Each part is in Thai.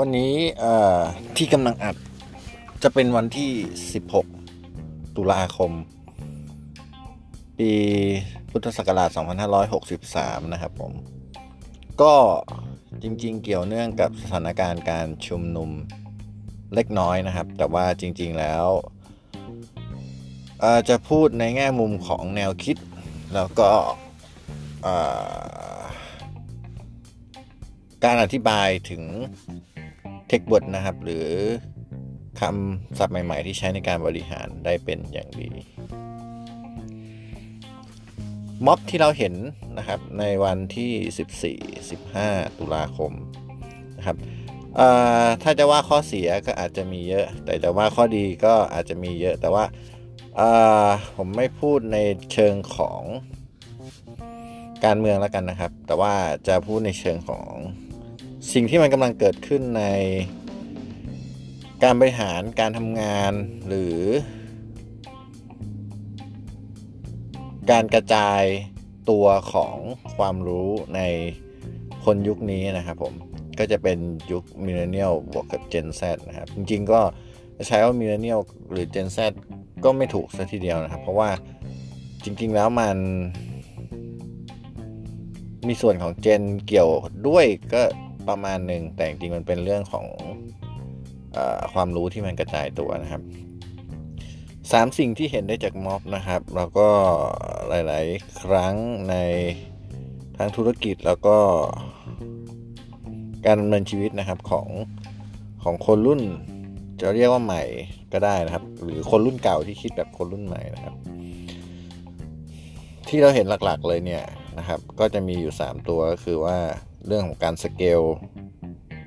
วันนี้ที่กำลังอัดจะเป็นวันที่ 16 ตุลาคม ปีพุทธศักราช 2563 นะครับผม ก็จริงๆ เกี่ยวเนื่องกับสถานการณ์การชุมนุมเล็กน้อยนะครับ แต่ว่าจริงๆแล้ว จะพูดในแง่มุมของแนวคิด แล้วก็การอธิบายถึง เทคบทนะครับ หรือคำศัพท์ใหม่ ๆ ที่ใช้ในการบริหารได้เป็นอย่างดีม็อบที่เราเห็นนะครับในวันที่ 14-15 ตุลาคมนะครับถ้าจะว่าข้อเสียก็อาจจะมีเยอะ แต่จะว่าข้อดีก็อาจจะมีเยอะแต่ว่าผมไม่พูดในเชิงของการเมืองแล้วกันนะครับ แต่ว่าจะพูดในเชิงของ สิ่งที่มันกำลังเกิดขึ้นในการบริหารการทำงานหรือ การกระจายตัวของความรู้ในคนยุคนี้นะครับผม ก็จะเป็นยุคมิเลเนียลบวกกับเจน Z นะครับ จริงๆก็ใช้ว่ามิเลเนียลหรือเจน Z ก็ไม่ถูกซะทีเดียวนะครับ เพราะว่าจริงๆแล้วมัน มีส่วนของเจนเกี่ยวด้วยก็ ประมาณหนึ่งแต่จริงมันเป็นเรื่องของอความรู้ที่มันกระจายตัวนะครับสามสิ่งที่เห็นได้จากม็อบนะครับ แล้วก็หลาย ๆ ครั้งในทางธุรกิจแล้วก็การดำเนินชีวิตนะครับของของคนรุ่นจะเรียกว่าใหม่ก็ได้นะครับ หรือคนรุ่นเก่าที่คิดแบบคนรุ่นใหม่นะครับ ที่เราเห็นหลัก ๆ เลยเนี่ยนะครับ ก็จะมีอยู่ 3 ตัวก็คือว่า เรื่องของการสเกล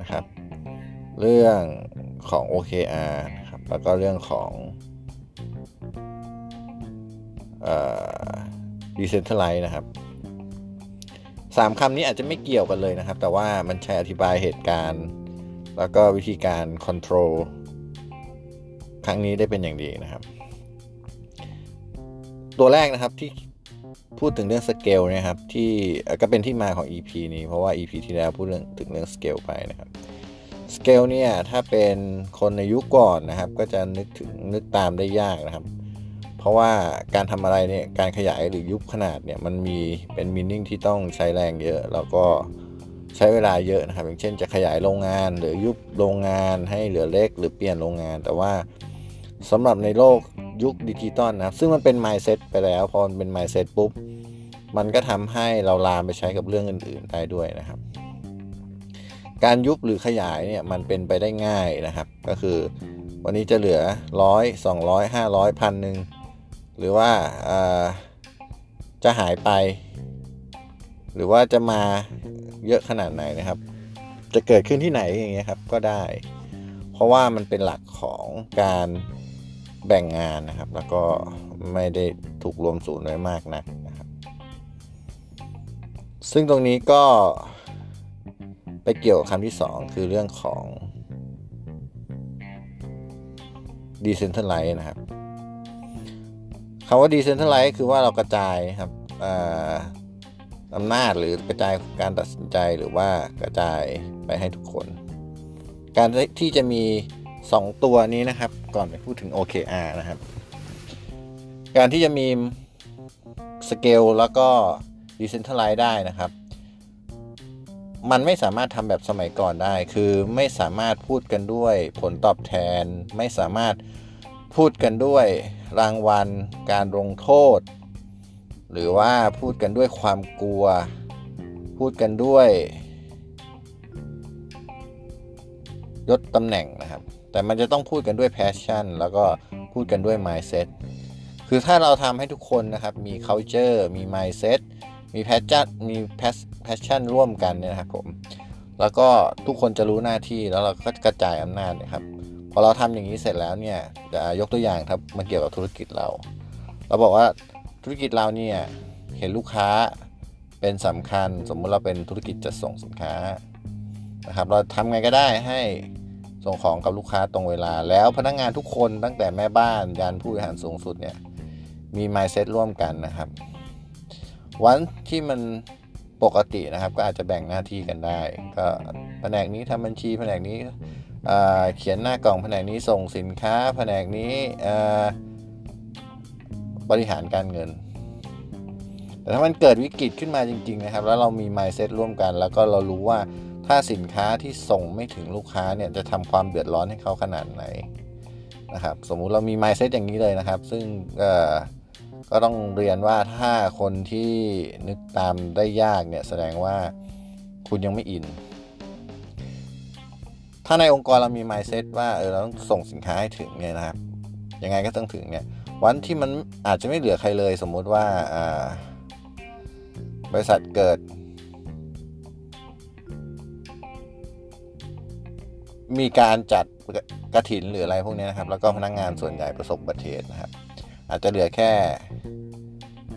นะครับ เรื่องของ OKR นะครับ แล้วก็เรื่องของเอ่อ decentralize นะครับสามคำนี้อาจจะไม่เกี่ยวกันเลยนะครับ แต่ว่ามันใช้อธิบายเหตุการณ์ แล้วก็วิธีการ control ครั้งนี้ได้เป็นอย่างดีนะครับ ตัวแรกนะครับที่ พูดถึงเรื่องสเกลนะครับที่ก็เป็นที่มาของ EP นี้เพราะว่า EP ที่แล้วพูดเรื่องถึงเรื่องสเกลไปนะครับสเกลเนี่ยถ้าเป็นคนในยุคก่อนนะครับ ก็จะนึกถึงนึกตามได้ยากนะครับ เพราะว่าการทำอะไรเนี่ยการขยายหรือยุบขนาดเนี่ยมันมีเป็นมินนิ่งที่ต้องใช้แรงเยอะ แล้วก็ใช้เวลาเยอะนะครับ อย่างเช่นจะขยายโรงงานหรือยุบโรงงานให้เหลือเล็กหรือเปลี่ยนโรงงาน แต่ว่าสำหรับในโลก ยุคดิจิตอลนะครับ ซึ่งมันเป็น mindset ไปแล้ว พอมันเป็น mindset ปุ๊บ มันก็ทำให้เราลามไปใช้กับเรื่องอื่น ๆ ได้ด้วยนะครับ การยุบหรือขยายเนี่ยมันเป็นไปได้ง่ายนะครับ ก็คือวันนี้จะเหลือร้อยสองร้อยห้าร้อยพันหนึ่งหรือว่าจะหายไป หรือว่าจะมาเยอะขนาดไหนนะครับ จะเกิดขึ้นที่ไหนอย่างเงี้ยครับก็ได้ เพราะว่ามันเป็นหลักของการ แบ่งงานนะครับ แล้วก็ไม่ได้ถูกรวมศูนย์ไว้มากนะักนะครับ ซึ่งตรงนี้ก็ไปเกี่ยวกับคำที่ 2 คือเรื่องของ decentralize นะครับคำว่า decentralize คือว่าเรากระจายครับอำนาจหรือกระจายการตัดสินใจหรือว่ากระจายไปให้ทุกคน การที่จะมี 2 ตัวนี้นะครับ ก่อนไปพูดถึง OKR นะครับ การที่จะมีสเกลแล้วก็ Decentralize ได้นะครับ มันไม่สามารถทำแบบสมัยก่อนได้ คือไม่สามารถพูดกันด้วยผลตอบแทน ไม่สามารถพูดกันด้วยรางวัล การลงโทษ หรือว่าพูดกันด้วยความกลัว พูดกันด้วยยศตำแหน่งนะครับ แต่มันจะต้องพูดกันด้วย passion แล้วก็พูดกันด้วย mindset คือถ้าเราทำให้ทุกคนนะครับ มี culture มี mindset มี passion มี passion ร่วมกันเนี่ยนะครับผม แล้วก็ทุกคนจะรู้หน้าที่แล้วเราก็กระจายอำนาจนะครับ พอเราทำอย่างนี้เสร็จแล้วเนี่ยจะยกตัวอย่างครับมันเกี่ยวกับธุรกิจเรา เราบอกว่าธุรกิจเราเนี่ยเห็นลูกค้าเป็นสำคัญ สมมุติเราเป็นธุรกิจจัดส่งสินค้านะครับ เราทำไงก็ได้ให้ ส่งของกับลูกค้าตรงเวลา แล้วพนักงงานทุกคนตั้งแต่แม่บ้านยันผู้บริหารสูงสุดเนี่ยมี mindset ร่วมกันนะครับ วันที่มันปกตินะครับก็อาจจะแบ่งหน้าที่กันได้ ก็แผนกนี้ทำบัญชีแผนกนี้เขียนหน้ากล่องแผนกนี้ส่งสินค้า แผนกนี้บริหารการเงิน แต่ถ้ามันเกิดวิกฤตขึ้นมาจริง ๆ นะครับ แล้วเรามี mindset ร่วมกัน แล้วก็เรารู้ว่า ถ้าสินค้าที่ส่งไม่ถึงลูกค้าเนี่ยจะทำความเดือดร้อนให้เขาขนาดไหนนะครับ สมมุติเรามี mindset อย่างนี้เลยนะครับ ซึ่งก็ต้องเรียนว่าถ้าคนที่นึกตามได้ยากเนี่ยแสดงว่าคุณยังไม่อิน ถ้าในองค์กรเรามี mindset ว่าเออเราต้องส่งสินค้าให้ถึงเนี่ยนะครับ ยังไงก็ต้องถึงเนี่ย วันที่มันอาจจะไม่เหลือใครเลย สมมุติว่าบริษัทเกิด มีการจัดกระถินหรืออะไรพวกนี้นะครับ แล้วก็พนักงงานส่วนใหญ่ประสบอุบัติเหตุนะครับ อาจจะเหลือแค่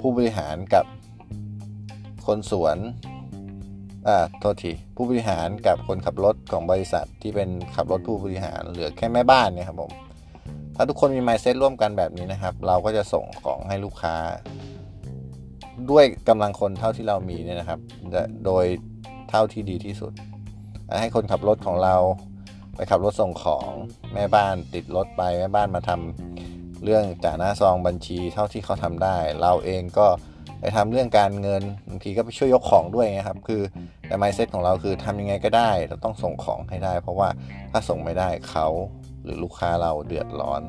ผู้บริหารกับคนสวนอ่าโทษทีผู้บริหารกับคนขับรถของบริษัทที่เป็นขับรถผู้บริหารเหลือแค่แม่บ้านเนี่ยครับผมถ้าทุกคนมีไมซ์เซ็ตร่วมกันแบบนี้นะครับ เราก็จะส่งของให้ลูกค้า ด้วยกำลังคนเท่าที่เรามีเนี่ยนะครับ โดยเท่าที่ดีที่สุด ให้คนขับรถของเรา ไปขับรถส่งของแม่บ้านติดรถไปแม่บ้านมาทำเรื่องจ่าหน้าซองบัญชีเท่าที่เขาทำได้ เราเองก็ไปทำเรื่องการเงินบางทีก็ไปช่วยยกของด้วยนะครับ คือแต่ไมเซ็ตของเราคือทำยังไงก็ได้ เราต้องส่งของให้ได้ เพราะว่าถ้าส่งไม่ได้เขาหรือลูกค้าเราเดือดร้อน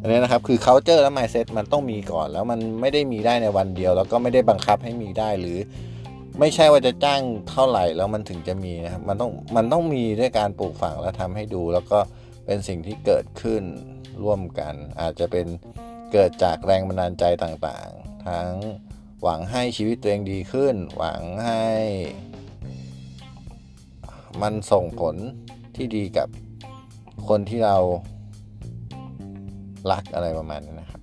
อันนี้นะครับคือ culture และ mindset มันต้องมีก่อน แล้วมันไม่ได้มีได้ในวันเดียว แล้วก็ไม่ได้บังคับให้มีได้หรือ ไม่ใช่ว่าจะจ้างเท่าไหร่แล้วมันถึงจะมีนะครับมันต้องมันต้องมีด้วยการปลูกฝังแล้วทำให้ดู แล้วก็เป็นสิ่งที่เกิดขึ้นร่วมกัน อาจจะเป็นเกิดจากแรงบันดาลใจต่างๆ ทั้งหวังให้ชีวิตตัวเองดีขึ้น หวังให้ มันส่งผลที่ดีกับคนที่เรารักอะไรประมาณนี้นะครับ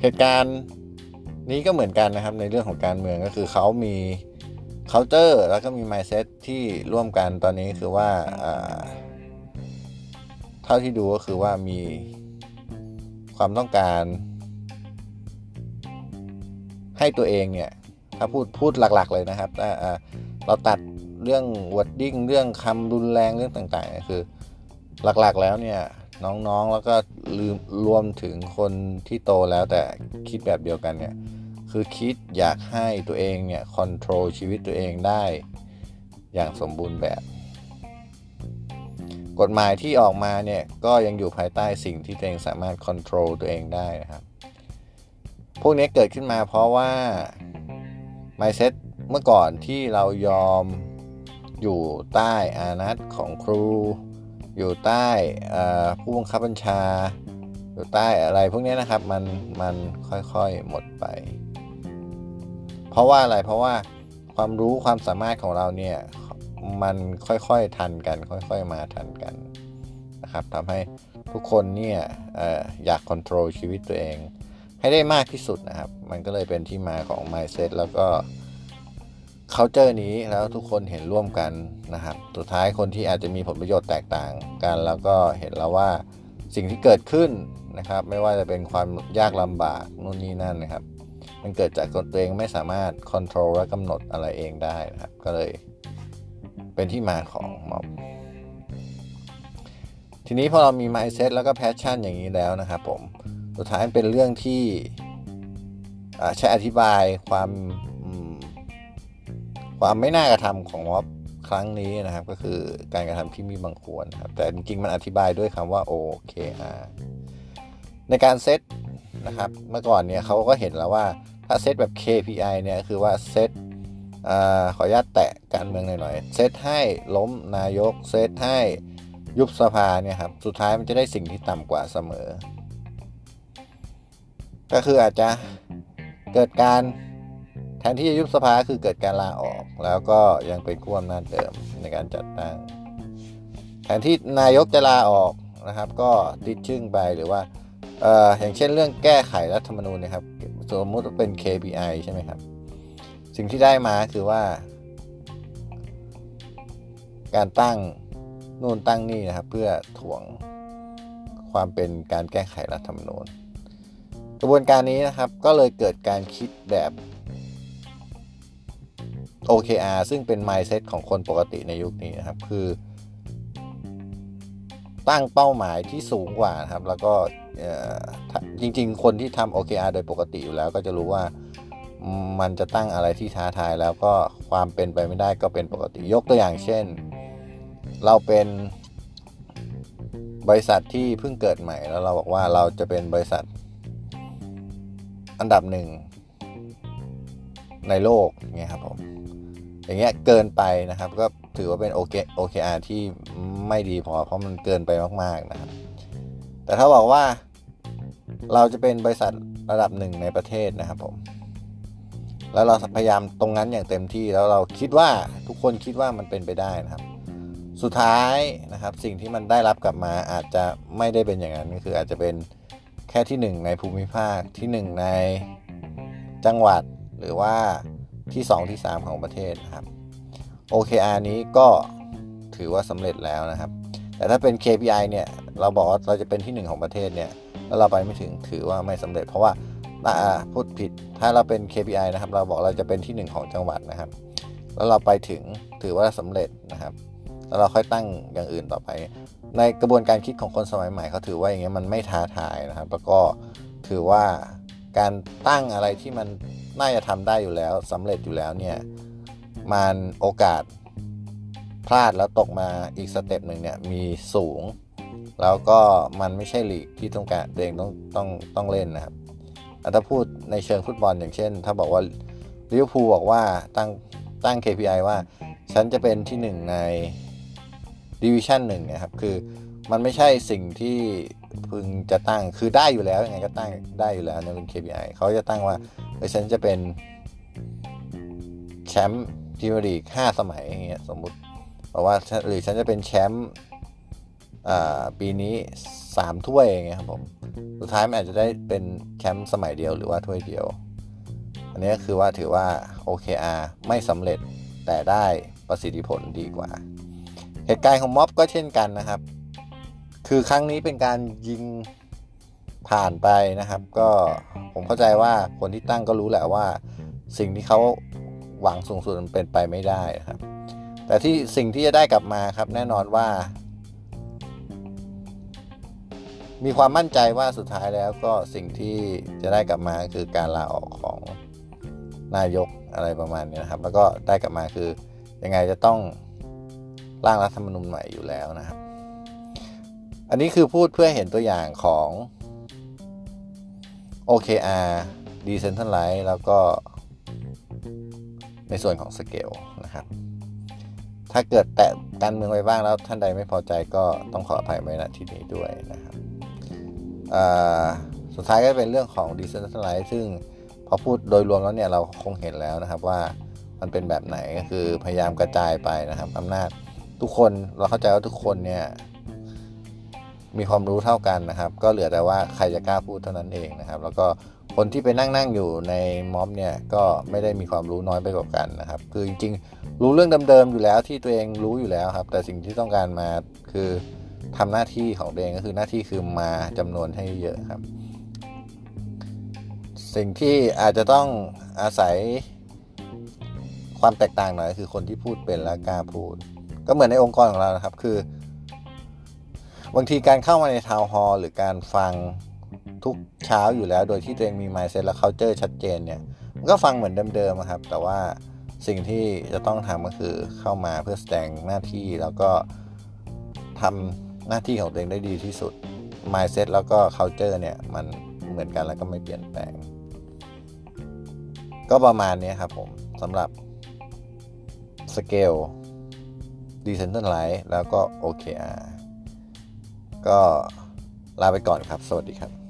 เหตุการณ์ นี้ก็เหมือนกันนะครับในเรื่องของการเมืองก็คือเขามี culture แล้วก็มี mindset ที่ร่วมกันตอนนี้คือว่าเท่าที่ดูก็คือว่ามีความต้องการ ให้ตัวเองเนี่ย ถ้าพูดพูดหลักๆเลยนะครับเราตัดเรื่องวอดดิ้งเรื่องคำรุนแรงเรื่องต่างๆคือ หลักๆแล้วเนี่ยน้องๆแล้วก็ลืมรวมถึงคนที่โตแล้วแต่คิดแบบเดียวกันเนี่ย คือคิดอยากให้ตัวเองเนี่ยคอนโทรลชีวิตตัวเองได้อย่างสมบูรณ์แบบ กฎหมายที่ออกมาเนี่ยก็ยังอยู่ภายใต้สิ่งที่ตัวเองสามารถควบคุมตัวเองได้นะครับ พวกนี้เกิดขึ้นมาเพราะว่า mindset เมื่อก่อนที่เรายอมอยู่ใต้อานัตของครู อยู่ใต้ผู้บังคับบัญชา อยู่ใต้อะไรพวกนี้นะครับ มันมันค่อยๆหมดไป เพราะว่าอะไรเพราะว่าความรู้ความสามารถของเราเนี่ยมันค่อยๆทันกัน ค่อยๆมาทันกันนะครับทำให้ทุกคนเนี่ยออยากควบคุมชีวิตตัวเอง ให้ได้มากที่สุดนะครับ มันก็เลยเป็นที่มาของ mindset แล้วก็ culture นี้แล้วทุกคนเห็นร่วมกันนะครับสุดท้ายคนที่อาจจะมีผลประโยชน์แตกต่างกัน แล้วก็เห็นแล้วว่าสิ่งที่เกิดขึ้นนะครับ ไม่ว่าจะเป็นความยากลำบากนู่นนี่นั่นนะครับ มันเกิดจากตัวเองไม่สามารถควบคุมและกำหนดอะไรเองได้นะครับ ก็เลยเป็นที่มาของม็อบทีนี้พอเรามี mindset แล้วก็ passion อย่างนี้แล้วนะครับผมสุดท้ายเป็นเรื่องที่ใช้อธิบายความความไม่น่ากระทำของม็อบครั้งนี้นะครับ ก็คือการกระทำที่มีบางควรครับแต่จริงๆมันอธิบายด้วยคำว่า OKR ในการเซต นะครับ เมื่อก่อนเนี่ยเขาก็เห็นแล้วว่าถ้าเซตแบบ KPI เนี่ยคือว่าเซตอขออนุญาตแตะการเมืองหน่อยๆเซตให้ล้มนายกเซตให้ยุบสภาเนี่ยครับสุดท้ายมันจะได้สิ่งที่ต่ำกว่าเสมอ ก็คืออาจจะเกิดการแทนที่จะยุบสภาคือเกิดการลาออก แล้วก็ยังเป็นขั้วอำนาจเดิมในการจัดตั้งแทนที่นายกจะลาออกนะครับ ก็ติดชึ่งไปหรือว่า อย่างเช่นเรื่องแก้ไขรัฐธรรมนูญนะครับ สมมติว่าเป็น KPI ใช่ไหมครับ สิ่งที่ได้มาคือว่า การตั้งนู่นตั้งนี่นะครับ เพื่อถ่วงความเป็นการแก้ไขรัฐธรรมนูญ กระบวนการนี้นะครับก็เลยเกิดการคิดแบบ OKR ซึ่งเป็น mindset ของคนปกติในยุคนี้นะครับ คือ ตั้งเป้าหมายที่สูงกว่าครับ แล้วก็ จริง ๆ คนที่ทำ OKR โดยปกติอยู่แล้วก็จะรู้ว่ามันจะตั้งอะไรที่ท้าทายแล้วก็ความเป็นไปไม่ได้ก็เป็นปกติยกตัวอย่างเช่น เราเป็นบริษัทที่เพิ่งเกิดใหม่แล้วเราบอกว่าเราจะเป็นบริษัท อันดับหนึ่งในโลกเงี้ยครับผมอย่างเงี้ยเกินไปนะครับ ก็ถือว่าเป็นโอเคโอเคอาร์ที่ไม่ดีพอเพราะมันเกินไปมาก ๆนะครับแต่ถ้าบอกว่า เราจะเป็นบริษัทระดับหนึ่งในประเทศนะครับผม แล้วเราพยายามตรงนั้นอย่างเต็มที่แล้วเราคิดว่าทุกคนคิดว่ามันเป็นไปได้นะครับ สุดท้ายนะครับสิ่งที่มันได้รับกลับมาอาจจะไม่ได้เป็นอย่างนั้นก็คืออาจจะเป็นแค่ที่ 1 ในภูมิภาคที่ 1 ในจังหวัดหรือว่าที่ 2 ที่ 3 ของประเทศนะครับ OKR นี้ก็ถือว่าสำเร็จแล้วนะครับ แต่ถ้าเป็น KPI เนี่ย เราบอกว่าเราจะเป็นที่ 1 ของประเทศเนี่ย แล้วเราไปไม่ถึงถือว่าไม่สำเร็จ เพราะว่าพูดผิดถ้าเราเป็น KPI นะครับ เราบอกเราจะเป็นที่ 1 ของจังหวัดนะครับ แล้วเราไปถึงถือว่าสำเร็จนะครับ แล้วเราค่อยตั้งอย่างอื่นต่อไป ในกระบวนการคิดของคนสมัยใหม่เขาถือว่าอย่างเงี้ยมันไม่ท้าทายนะครับ แล้วก็ถือว่าการตั้งอะไรที่มันน่าจะทำได้อยู่แล้วสำเร็จอยู่แล้วเนี่ยมันโอกาสพลาดแล้วตกมาอีกสเต็ปหนึ่งเนี่ยมีสูง แล้วก็มันไม่ใช่ลีกที่ต้องการเองต้องต้องต้องเล่นนะครับถ้าพูดในเชิงฟุตบอลอย่างเช่น ถ้าบอกว่าลิเวอร์พูลบอกว่าตั้งตั้ง KPI ว่า ฉันจะเป็นที่หนึ่งในดิวิชั่นหนึ่งนะครับ คือมันไม่ใช่สิ่งที่พึงจะตั้งคือได้อยู่แล้วยังไงก็ตั้งได้อยู่แล้วในเป็น KPI เขาจะตั้งว่าฉันจะเป็นแชมป์พรีเมียร์ลีกห้าสมัยอย่างเงี้ยสมมุติบอกว่าหรือฉันจะเป็นแชมป์ ปีนี้สามถ้วยอย่างเงี้ยครับผมสุดท้ายมันอาจจะได้เป็นแชมป์สมัยเดียวหรือว่าถ้วยเดียว อันนี้คือว่าถือว่า OKR ไม่สำเร็จแต่ได้ประสิทธิผลดีกว่า เหตุการณ์ของม็อบก็เช่นกันนะครับ คือครั้งนี้เป็นการยิงผ่านไปนะครับ ก็ผมเข้าใจว่าคนที่ตั้งก็รู้แหละว่า สิ่งที่เขาหวังสูงสุดมันเป็นไปไม่ได้นะครับ แต่ที่สิ่งที่จะได้กลับมาครับแน่นอนว่า มีความมั่นใจว่าสุดท้ายแล้วก็สิ่งที่จะได้กลับมาคือการลาออกของนายกอะไรประมาณนี้นะครับ แล้วก็ได้กลับมาคือยังไงจะต้องร่างรัฐธรรมนูญใหม่อยู่แล้วนะครับ อันนี้คือพูดเพื่อเห็นตัวอย่างของ OKR Decentralize แล้วก็ในส่วนของสเกลนะครับ ถ้าเกิดแตะการเมืองไปบ้างแล้วท่านใดไม่พอใจก็ต้องขออภัยไว้ณที่นี้ด้วยนะครับ สุดท้ายก็เป็นเรื่องของ Decentralize ซึ่งพอพูดโดยรวมแล้วเนี่ยเราคงเห็นแล้วนะครับว่ามันเป็นแบบไหนก็คือพยายามกระจายไปนะครับอำนาจทุกคนเราเข้าใจว่าทุกคนเนี่ยมีความรู้เท่ากันนะครับ ก็เหลือแต่ว่าใครจะกล้าพูดเท่านั้นเองนะครับ แล้วก็คนที่ไปนั่งนั่งอยู่ในม็อบเนี่ยก็ไม่ได้มีความรู้น้อยไปกว่ากันนะครับ คือจริงๆรู้เรื่องเดิมๆอยู่แล้วที่ตัวเองรู้อยู่แล้วครับ แต่สิ่งที่ต้องการมาคือ ทำหน้าที่ของตัวเองก็คือหน้าที่คือมาจำนวนให้เยอะครับ สิ่งที่อาจจะต้องอาศัยความแตกต่างหน่อยคือคนที่พูดเป็นและกล้าพูด ก็เหมือนในองค์กรของเรานะครับคือบางทีการเข้ามาในทาวน์ฮอลล์หรือการฟังทุกเช้าอยู่แล้ว โดยที่ตัวเองมี mindset และ culture ชัดเจนเนี่ยมันก็ฟังเหมือนเดิมๆครับ แต่ว่าสิ่งที่จะต้องทำก็คือเข้ามาเพื่อแสดงหน้าที่แล้วก็ทำ หน้าที่ของตัวเองได้ดีที่สุด mindset แล้วก็ culture เนี่ย มันเหมือนกันแล้วก็ไม่เปลี่ยนแปลง ก็ประมาณนี้ครับผมสำหรับ scale decentralize แล้วก็ OKR ก็ลาไปก่อนครับ สวัสดีครับ